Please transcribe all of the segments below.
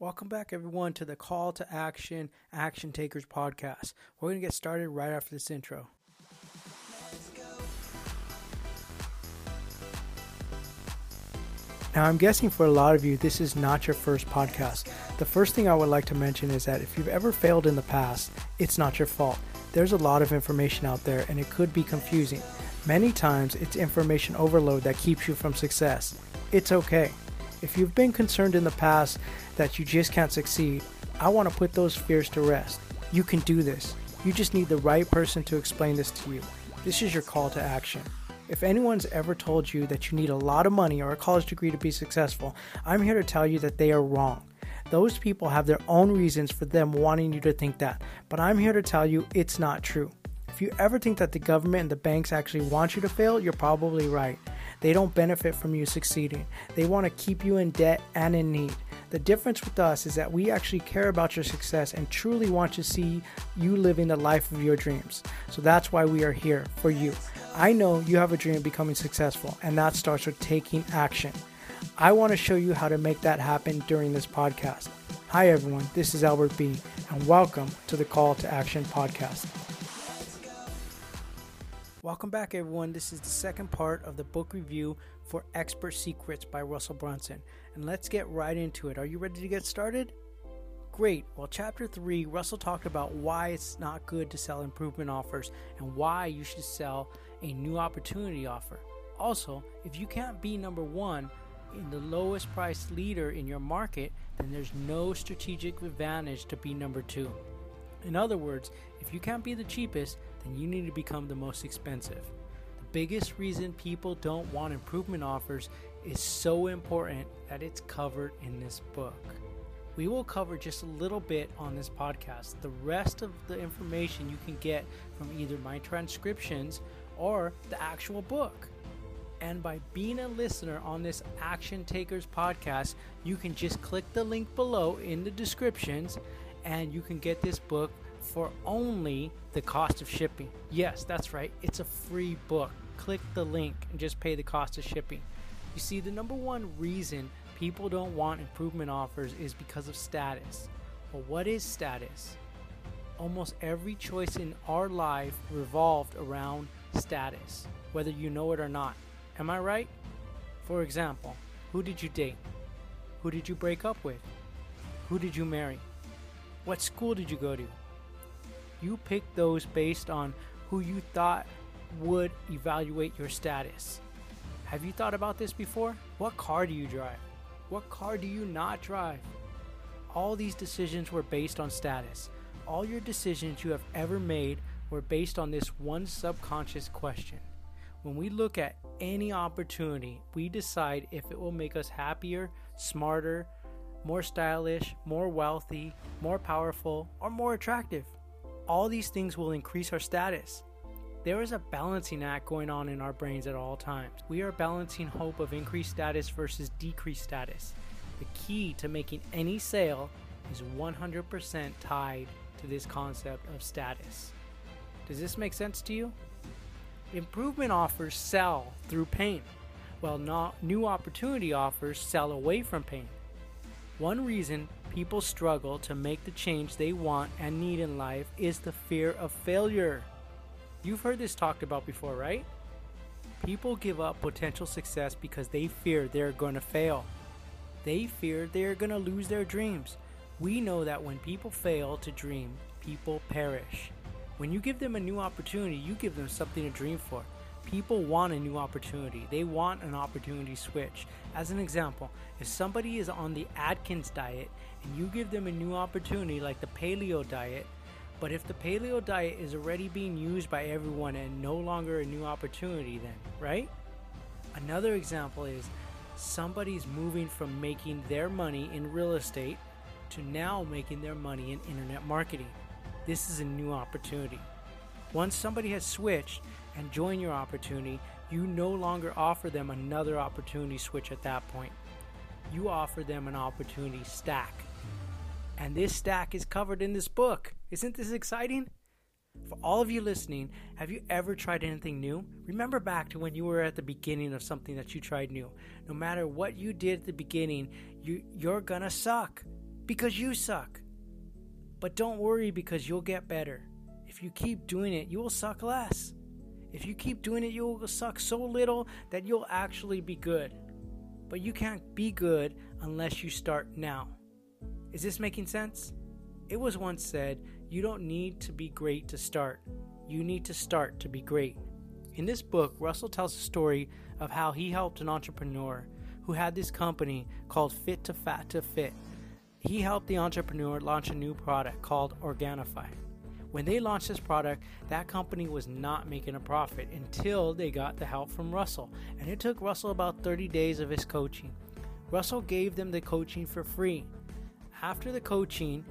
Welcome back, everyone, to the Call to Action Action Takers podcast. We're going to get started right after this intro. Now, I'm guessing for a lot of you, this is not your first podcast. The first thing I would like to mention is that if you've ever failed in the past, it's not your fault. There's a lot of information out there and it could be confusing. Many times, it's information overload that keeps you from success. It's okay. If you've been concerned in the past that you just can't succeed, I want to put those fears to rest. You can do this. You just need the right person to explain this to you. This is your call to action. If anyone's ever told you that you need a lot of money or a college degree to be successful, I'm here to tell you that they are wrong. Those people have their own reasons for them wanting you to think that, but I'm here to tell you it's not true. If you ever think that the government and the banks actually want you to fail, you're probably right. They don't benefit from you succeeding. They want to keep you in debt and in need. The difference with us is that we actually care about your success and truly want to see you living the life of your dreams. So that's why we are here for you. I know you have a dream of becoming successful, and that starts with taking action. I want to show you how to make that happen during this podcast. Hi, everyone. This is Albert B., and welcome to the Call to Action podcast. Welcome back, everyone. This is the second part of the book review for Expert Secrets by Russell Brunson. And let's get right into it. Are you ready to get started? Great. Well, chapter 3, Russell talked about why it's not good to sell improvement offers and why you should sell a new opportunity offer. Also, if you can't be number one in the lowest price leader in your market, then there's no strategic advantage to be number two. In other words, if you can't be the cheapest, then you need to become the most expensive. The biggest reason people don't want improvement offers is so important that it's covered in this book. We will cover just a little bit on this podcast. The rest of the information you can get from either my transcriptions or the actual book. And by being a listener on this Action Takers podcast, you can just click the link below in the descriptions and you can get this book for only the cost of shipping. Yes, that's right. It's a free book. Click the link and just pay the cost of shipping. You see, the number one reason people don't want improvement offers is because of status. Well, what is status? Almost every choice in our life revolved around status, whether you know it or not. Am I right? For example, who did you date? Who did you break up with? Who did you marry? What school did you go to? You picked those based on who you thought would evaluate your status. Have you thought about this before? What car do you drive? What car do you not drive? All these decisions were based on status. All your decisions you have ever made were based on this one subconscious question. When we look at any opportunity, we decide if it will make us happier, smarter, more stylish, more wealthy, more powerful, or more attractive. All these things will increase our status. There is a balancing act going on in our brains at all times. We are balancing hope of increased status versus decreased status. The key to making any sale is 100% tied to this concept of status. Does this make sense to you? Improvement offers sell through pain, while new opportunity offers sell away from pain. One reason people struggle to make the change they want and need in life is the fear of failure. You've heard this talked about before, right? People give up potential success because they fear they're going to fail. They fear they're going to lose their dreams. We know that when people fail to dream, people perish. When you give them a new opportunity, you give them something to dream for. People want a new opportunity. They want an opportunity switch. As an example, if somebody is on the Atkins diet and you give them a new opportunity like the paleo diet, but if the paleo diet is already being used by everyone and no longer a new opportunity, then, right? Another example is somebody's moving from making their money in real estate to now making their money in internet marketing. This is a new opportunity. Once somebody has switched and join your opportunity, you no longer offer them another opportunity switch at that point. You offer them an opportunity stack. And this stack is covered in this book. Isn't this exciting? For all of you listening, have you ever tried anything new? Remember back to when you were at the beginning of something that you tried new. No matter what you did at the beginning, you, you're gonna suck. because you suck. But don't worry because you'll get better. If you keep doing it, you will suck less. If you keep doing it, you will suck so little that you'll actually be good. But you can't be good unless you start now. Is this making sense? It was once said, you don't need to be great to start. You need to start to be great. In this book, Russell tells a story of how he helped an entrepreneur who had this company called Fit to Fat to Fit. He helped the entrepreneur launch a new product called Organifi. When they launched this product, that company was not making a profit until they got the help from Russell. And it took Russell about 30 days of his coaching. Russell gave them the coaching for free. After the coaching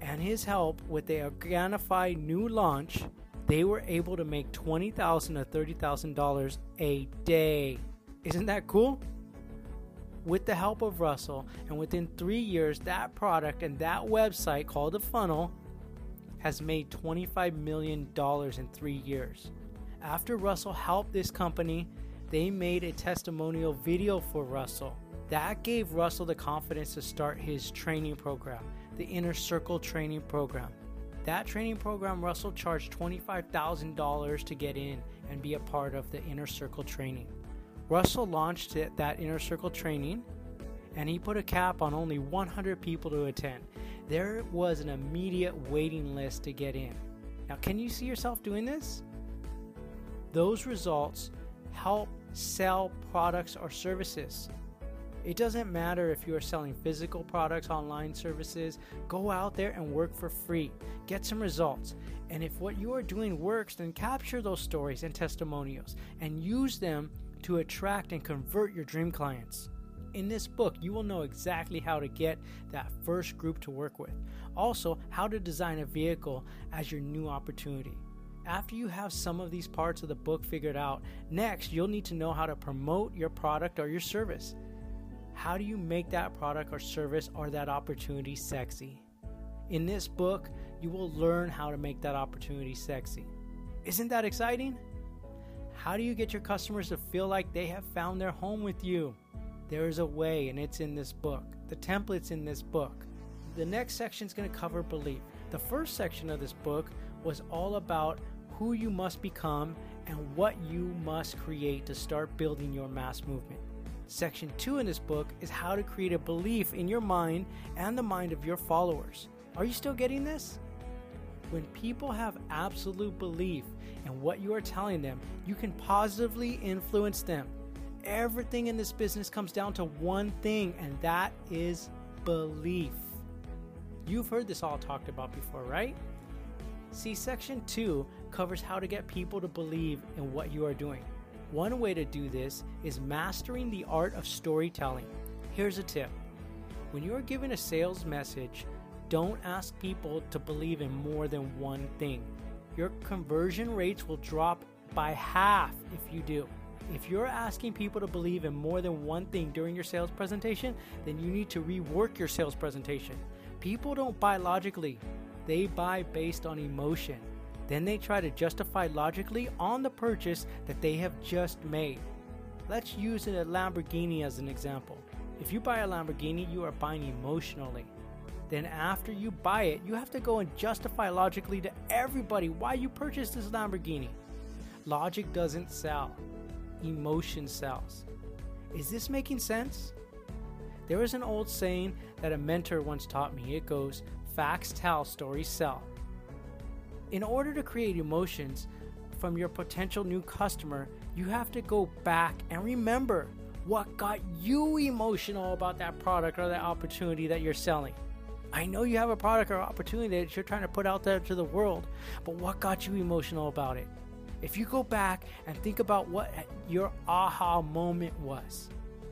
and his help with the Organifi new launch, they were able to make $20,000 to $30,000 a day. Isn't that cool? With the help of Russell, and within three years, that product and that website called The Funnel has made $25 million in three years. After Russell helped this company, they made a testimonial video for Russell. That gave Russell the confidence to start his training program, the Inner Circle Training Program. That training program, Russell charged $25,000 to get in and be a part of the Inner Circle training. Russell launched that Inner Circle training and he put a cap on only 100 people to attend. There was an immediate waiting list to get in. Now, can you see yourself doing this? Those results help sell products or services. It doesn't matter if you are selling physical products, online services, go out there and work for free. Get some results. And if what you are doing works, then capture those stories and testimonials and use them to attract and convert your dream clients. In this book, you will know exactly how to get that first group to work with. Also, how to design a vehicle as your new opportunity. After you have some of these parts of the book figured out, next you'll need to know how to promote your product or your service. How do you make that product or service or that opportunity sexy? In this book, you will learn how to make that opportunity sexy. Isn't that exciting? How do you get your customers to feel like they have found their home with you? There is a way, and it's in this book. The template's in this book. The next section is going to cover belief. The first section of this book was all about who you must become and what you must create to start building your mass movement. Section 2 in this book is how to create a belief in your mind and the mind of your followers. Are you still getting this? When people have absolute belief in what you are telling them, you can positively influence them. Everything in this business comes down to one thing, and that is belief. You've heard this all talked about before, right? See, section 2 covers how to get people to believe in what you are doing. One way to do this is mastering the art of storytelling. Here's a tip when you are given a sales message, don't ask people to believe in more than one thing. Your conversion rates will drop by half if you do. If you're asking people to believe in more than one thing during your sales presentation, then you need to rework your sales presentation. People don't buy logically, they buy based on emotion. Then they try to justify logically on the purchase that they have just made. Let's use a Lamborghini as an example. If you buy a Lamborghini, you are buying emotionally. Then, after you buy it, you have to go and justify logically to everybody why you purchased this Lamborghini. Logic doesn't sell, emotion sells. Is this making sense? There is an old saying that a mentor once taught me. It goes, Facts tell, stories sell. In order to create emotions from your potential new customer, you have to go back and remember what got you emotional about that product or that opportunity that you're selling. I know you have a product or opportunity that you're trying to put out there to the world, but what got you emotional about it? If you go back and think about what your aha moment was,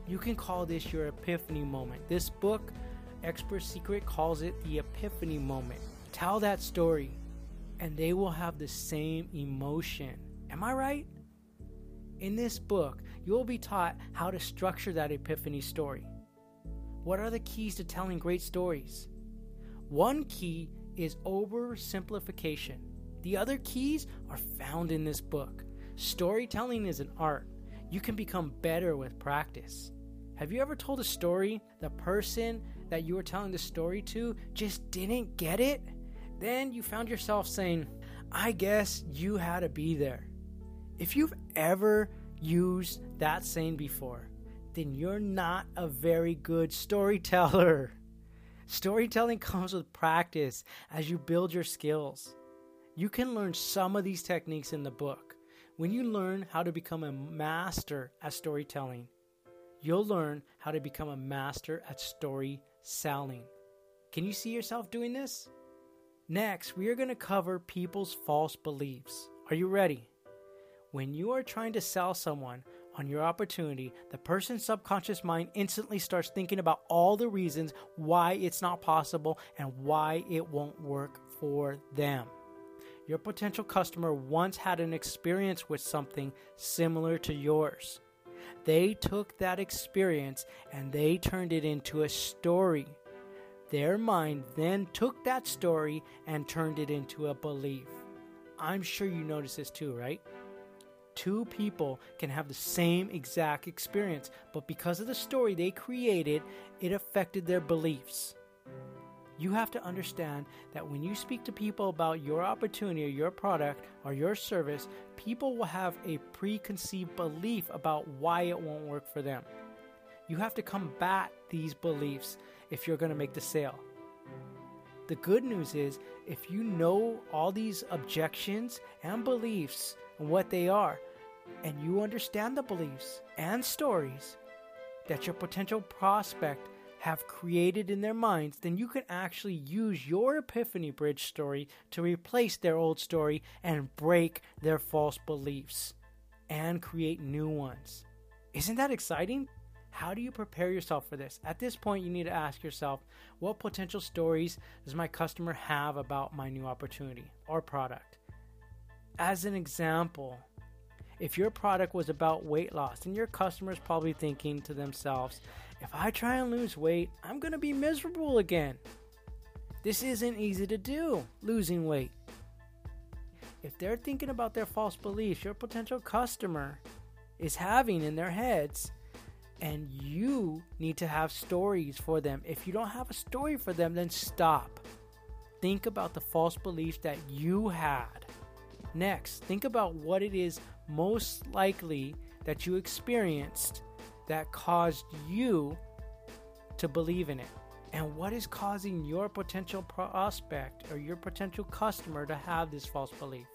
you can call this your epiphany moment. This book, Expert Secret, calls it the epiphany moment. Tell that story and they will have the same emotion. Am I right? In this book, you will be taught how to structure that epiphany story. What are the keys to telling great stories? One key is oversimplification. The other keys are found in this book. Storytelling is an art. You can become better with practice. Have you ever told a story? The person that you were telling the story to just didn't get it, then you found yourself saying, I guess you had to be there. If you've ever used that saying before, then you're not a very good storyteller. Storytelling comes with practice as you build your skills. You can learn some of these techniques in the book. When you learn how to become a master at storytelling, you'll learn how to become a master at story selling. Can you see yourself doing this? Next, we are going to cover people's false beliefs. Are you ready? When you are trying to sell someone on your opportunity, the person's subconscious mind instantly starts thinking about all the reasons why it's not possible and why it won't work for them. Your potential customer once had an experience with something similar to yours. They took that experience and they turned it into a story. Their mind then took that story and turned it into a belief. I'm sure you notice this too, right? Two people can have the same exact experience, but because of the story they created, it affected their beliefs. You have to understand that when you speak to people about your opportunity or your product or your service, people will have a preconceived belief about why it won't work for them. You have to combat these beliefs if you're going to make the sale. The good news is, if you know all these objections and beliefs and what they are, and you understand the beliefs and stories that your potential prospect have created in their minds, then you can actually use your Epiphany Bridge story to replace their old story and break their false beliefs and create new ones. Isn't that exciting? How do you prepare yourself for this? At this point, you need to ask yourself what potential stories does my customer have about my new opportunity or product? As an example, if your product was about weight loss, then your customer's probably thinking to themselves, if I try and lose weight, I'm going to be miserable again. This isn't easy to do, losing weight. If they're thinking about their false beliefs, your potential customer is having in their heads, and you need to have stories for them. If you don't have a story for them, then stop. Think about the false beliefs that you had. Next, think about what it is most likely that you experienced that caused you to believe in it? And what is causing your potential prospect or your potential customer to have this false belief?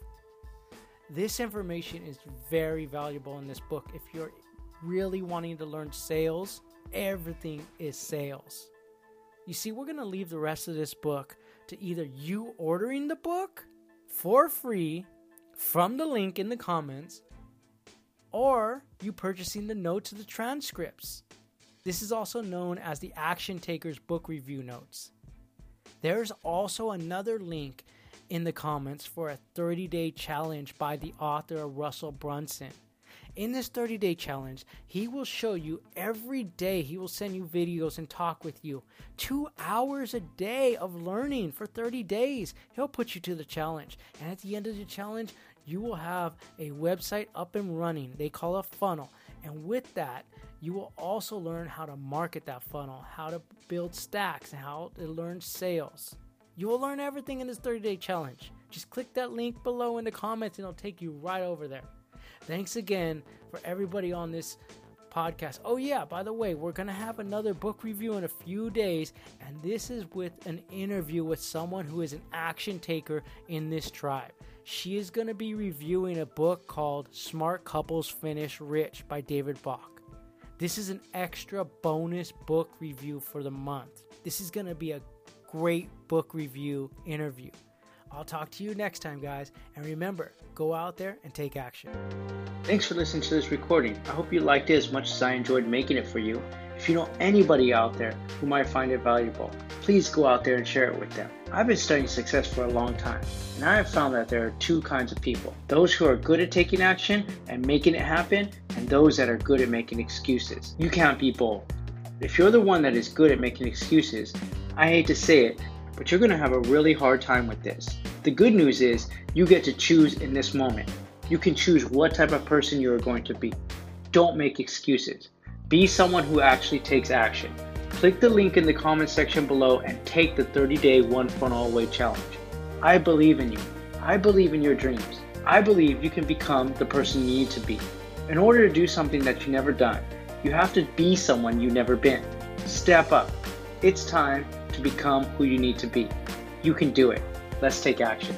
This information is very valuable in this book. If you're really wanting to learn sales, everything is sales. You see, we're going to leave the rest of this book to either you ordering the book for free from the link in the comments or you purchasing the notes of the transcripts. This is also known as the Action Takers Book Review Notes. There's also another link in the comments for a 30 day challenge by the author Russell Brunson. In this 30 day challenge, he will show you every day, he will send you videos and talk with you. Two hours a day of learning for 30 days. He'll put you to the challenge. And at the end of the challenge, you will have a website up and running. They call a funnel. And with that, you will also learn how to market that funnel, how to build stacks, and how to learn sales. You will learn everything in this 30 day challenge. Just click that link below in the comments and it'll take you right over there. Thanks again for everybody on this podcast. Oh, yeah, by the way, we're going to have another book review in a few days, and this is with an interview with someone who is an action taker in this tribe. She is going to be reviewing a book called Smart Couples Finish Rich by David Bach. This is an extra bonus book review for the month. This is going to be a great book review interview. I'll talk to you next time, guys. And remember, go out there and take action. Thanks for listening to this recording. I hope you liked it as much as I enjoyed making it for you. If you know anybody out there who might find it valuable, please go out there and share it with them. I've been studying success for a long time, and I have found that there are two kinds of people those who are good at taking action and making it happen, and those that are good at making excuses. You can't be both. If you're the one that is good at making excuses, I hate to say it, but you're going to have a really hard time with this. The good news is you get to choose in this moment. You can choose what type of person you are going to be. Don't make excuses. Be someone who actually takes action. Click the link in the comment section below and take the 30 day one funnel away challenge. I believe in you. I believe in your dreams. I believe you can become the person you need to be. In order to do something that you've never done, you have to be someone you've never been. Step up. It's time to become who you need to be. You can do it. Let's take action.